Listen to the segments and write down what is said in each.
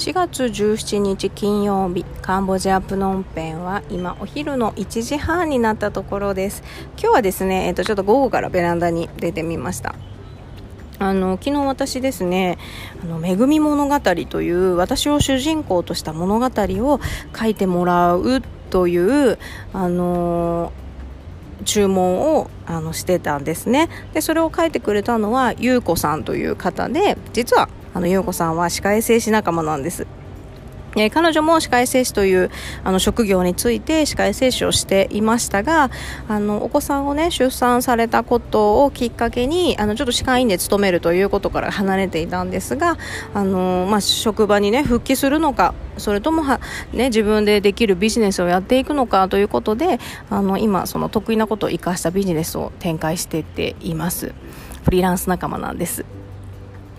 4月17日金曜日カンボジアプノンペンは今お昼の1時半になったところです。今日はですね、えっと、ちょっと午後からベランダに出てみました。あの昨日私ですね「あの恵み物語」という私を主人公とした物語を書いてもらうというあの注文をあのしてたんですね。でそれを書いてくれたのは優子さんという方で実はあの優子さんは歯科衛生士仲間なんですえー、彼女も歯科衛生士というあの職業について歯科衛生士をしていましたがあのお子さんをね出産されたことをきっかけにあのちょっと歯科医院で勤めるということから離れていたんですがあの、まあ、職場にね復帰するのかそれともは、ね、自分でできるビジネスをやっていくのかということであの今その得意なことを生かしたビジネスを展開していっていますフリーランス仲間なんです。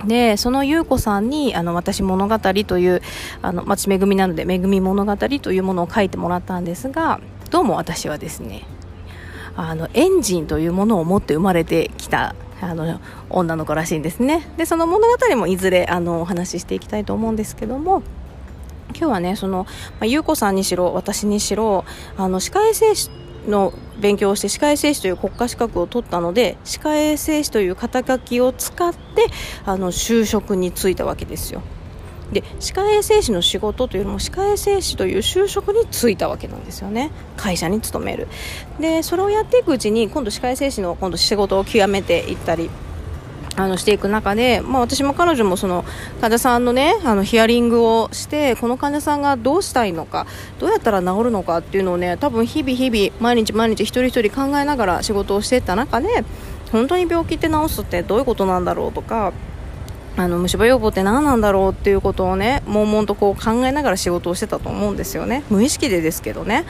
でその優子さんにあの私物語というあの町恵みなので恵み物語というものを書いてもらったんですがどうも私はですねあのエンジンというものを持って生まれてきたあの女の子らしいんですね。でその物語もいずれあのお話ししていきたいと思うんですけども今日はねその、ま、優子さんにしろ私にしろあの歯科衛生士の勉強をして歯科衛生士という国家資格を取ったので歯科衛生士という肩書きを使ってあの就職に就いたわけですよ。で歯科衛生士の仕事というのも歯科衛生士という就職に就いたわけなんですよね。会社に勤める。でそれをやっていくうちに今度歯科衛生士の今度仕事を極めていったりあのしていく中で、まあ、私も彼女もその患者さんのねあのヒアリングをしてこの患者さんがどうしたいのかどうやったら治るのかっていうのをね多分日々日々毎日毎日一人一人考えながら仕事をしていった中で本当に病気って治すってどういうことなんだろうとかあの虫歯予防って何なんだろうっていうことをね悶々とこう考えながら仕事をしてたと思うんですよね。無意識でですけどね。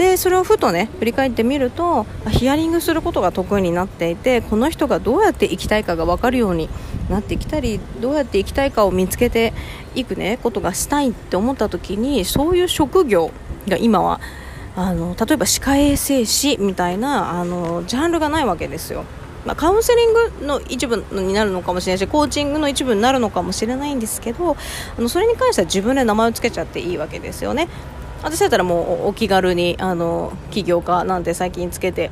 でそれをふとね振り返ってみるとヒアリングすることが得意になっていてこの人がどうやって生きたいかが分かるようになってきたりどうやって生きたいかを見つけていくねことがしたいって思った時にそういう職業が今はあの例えば歯科衛生士みたいなあのジャンルがないわけですよ。まあ、カウンセリングの一部になるのかもしれないしコーチングの一部になるのかもしれないんですけどあのそれに関しては自分で名前を付けちゃっていいわけですよね私だったらもうお気軽にあの起業家なんて最近つけて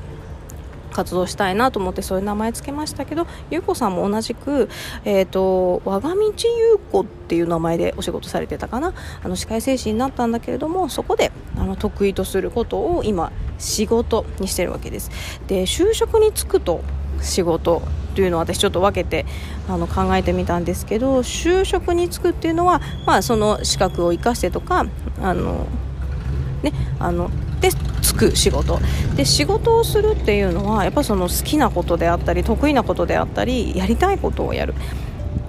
活動したいなと思ってそういう名前つけましたけど優子さんも同じく、えーと、我が道優子っていう名前でお仕事されてたかな。あの歯科衛生士になったんだけれどもそこであの得意とすることを今仕事にしてるわけです。で就職に就くと仕事というのを私ちょっと分けてあの考えてみたんですけど就職に就くっていうのは、まあ、その資格を生かしてとかあのねあのでつく仕事。で仕事をするっていうのはやっぱその好きなことであったり得意なことであったりやりたいことをやる。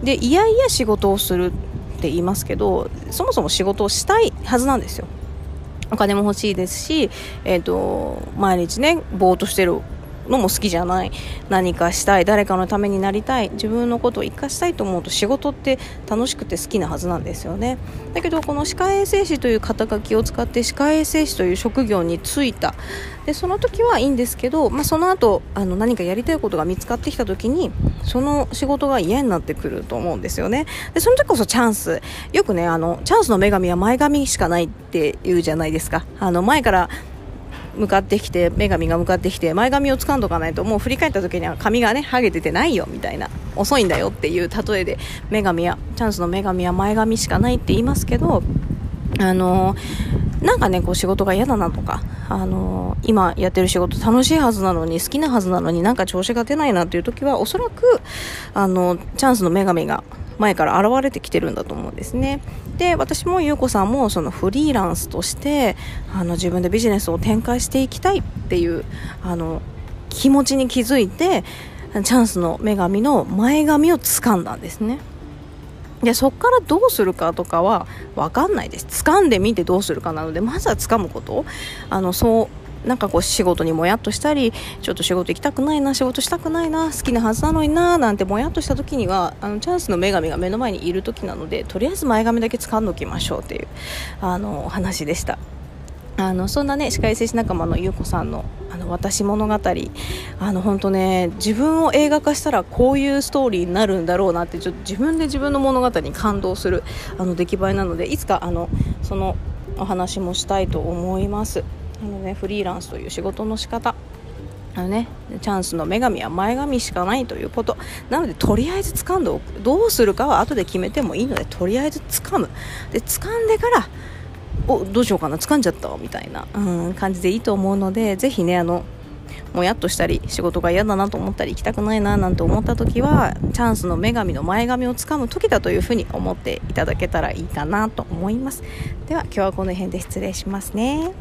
でいやいや仕事をするって言いますけどそもそも仕事をしたいはずなんですよ。お金も欲しいですし、えーと毎日ねぼーっとしてるのも好きじゃない。何かしたい。誰かのためになりたい。自分のことを生かしたいと思うと仕事って楽しくて好きなはずなんですよね。だけどこの歯科衛生士という肩書きを使って歯科衛生士という職業に就いた。でその時はいいんですけど、まあ、その後あの何かやりたいことが見つかってきた時にその仕事が嫌になってくると思うんですよね。でその時こそチャンス。よくねあのチャンスの女神は前髪しかないって言うじゃないですか。あの前から向かってきて女神が向かってきて前髪を掴んどかないともう振り返った時には髪がねハゲててないよみたいな遅いんだよっていう例えで女神はチャンスの女神は前髪しかないって言いますけどあのなんかねこう仕事が嫌だなとかあの今やってる仕事楽しいはずなのに好きなはずなのになんか調子が出ないなっていう時はおそらくあのチャンスの女神が前から現れてきてるんだと思うんですね。で私も優子さんもそのフリーランスとしてあの自分でビジネスを展開していきたいっていうあの気持ちに気づいてチャンスの女神の前髪を掴んだんですね。でそこからどうするかとかは分かんないです。掴んでみてどうするかなのでまずは掴むこと。あのそうなんかこう仕事にもやっとしたりちょっと仕事行きたくないな仕事したくないな好きなはずなのにななんてもやっとした時にはあのチャンスの女神が目の前にいる時なのでとりあえず前髪だけ掴んでおきましょうっていうあの話でした。あのそんなね歯科衛生士仲間の優子さんのあの私物語あの本当ね自分を映画化したらこういうストーリーになるんだろうなってちょっと自分で自分の物語に感動するあの出来栄えなのでいつかあのそのお話もしたいと思います。あの、ね、フリーランスという仕事の仕方。あのね、チャンスの女神は前髪しかないということ。なのでとりあえず掴んでおく。どうするかは後で決めてもいいのでとりあえず掴む。で掴んでからおどうしようかな掴んじゃったみたいな、うん、感じでいいと思うのでぜひねあのもやっとしたり仕事が嫌だなと思ったり行きたくないななんて思った時はチャンスの女神の前髪をつかむ時だというふうに思っていただけたらいいかなと思います。では今日はこの辺で失礼しますね。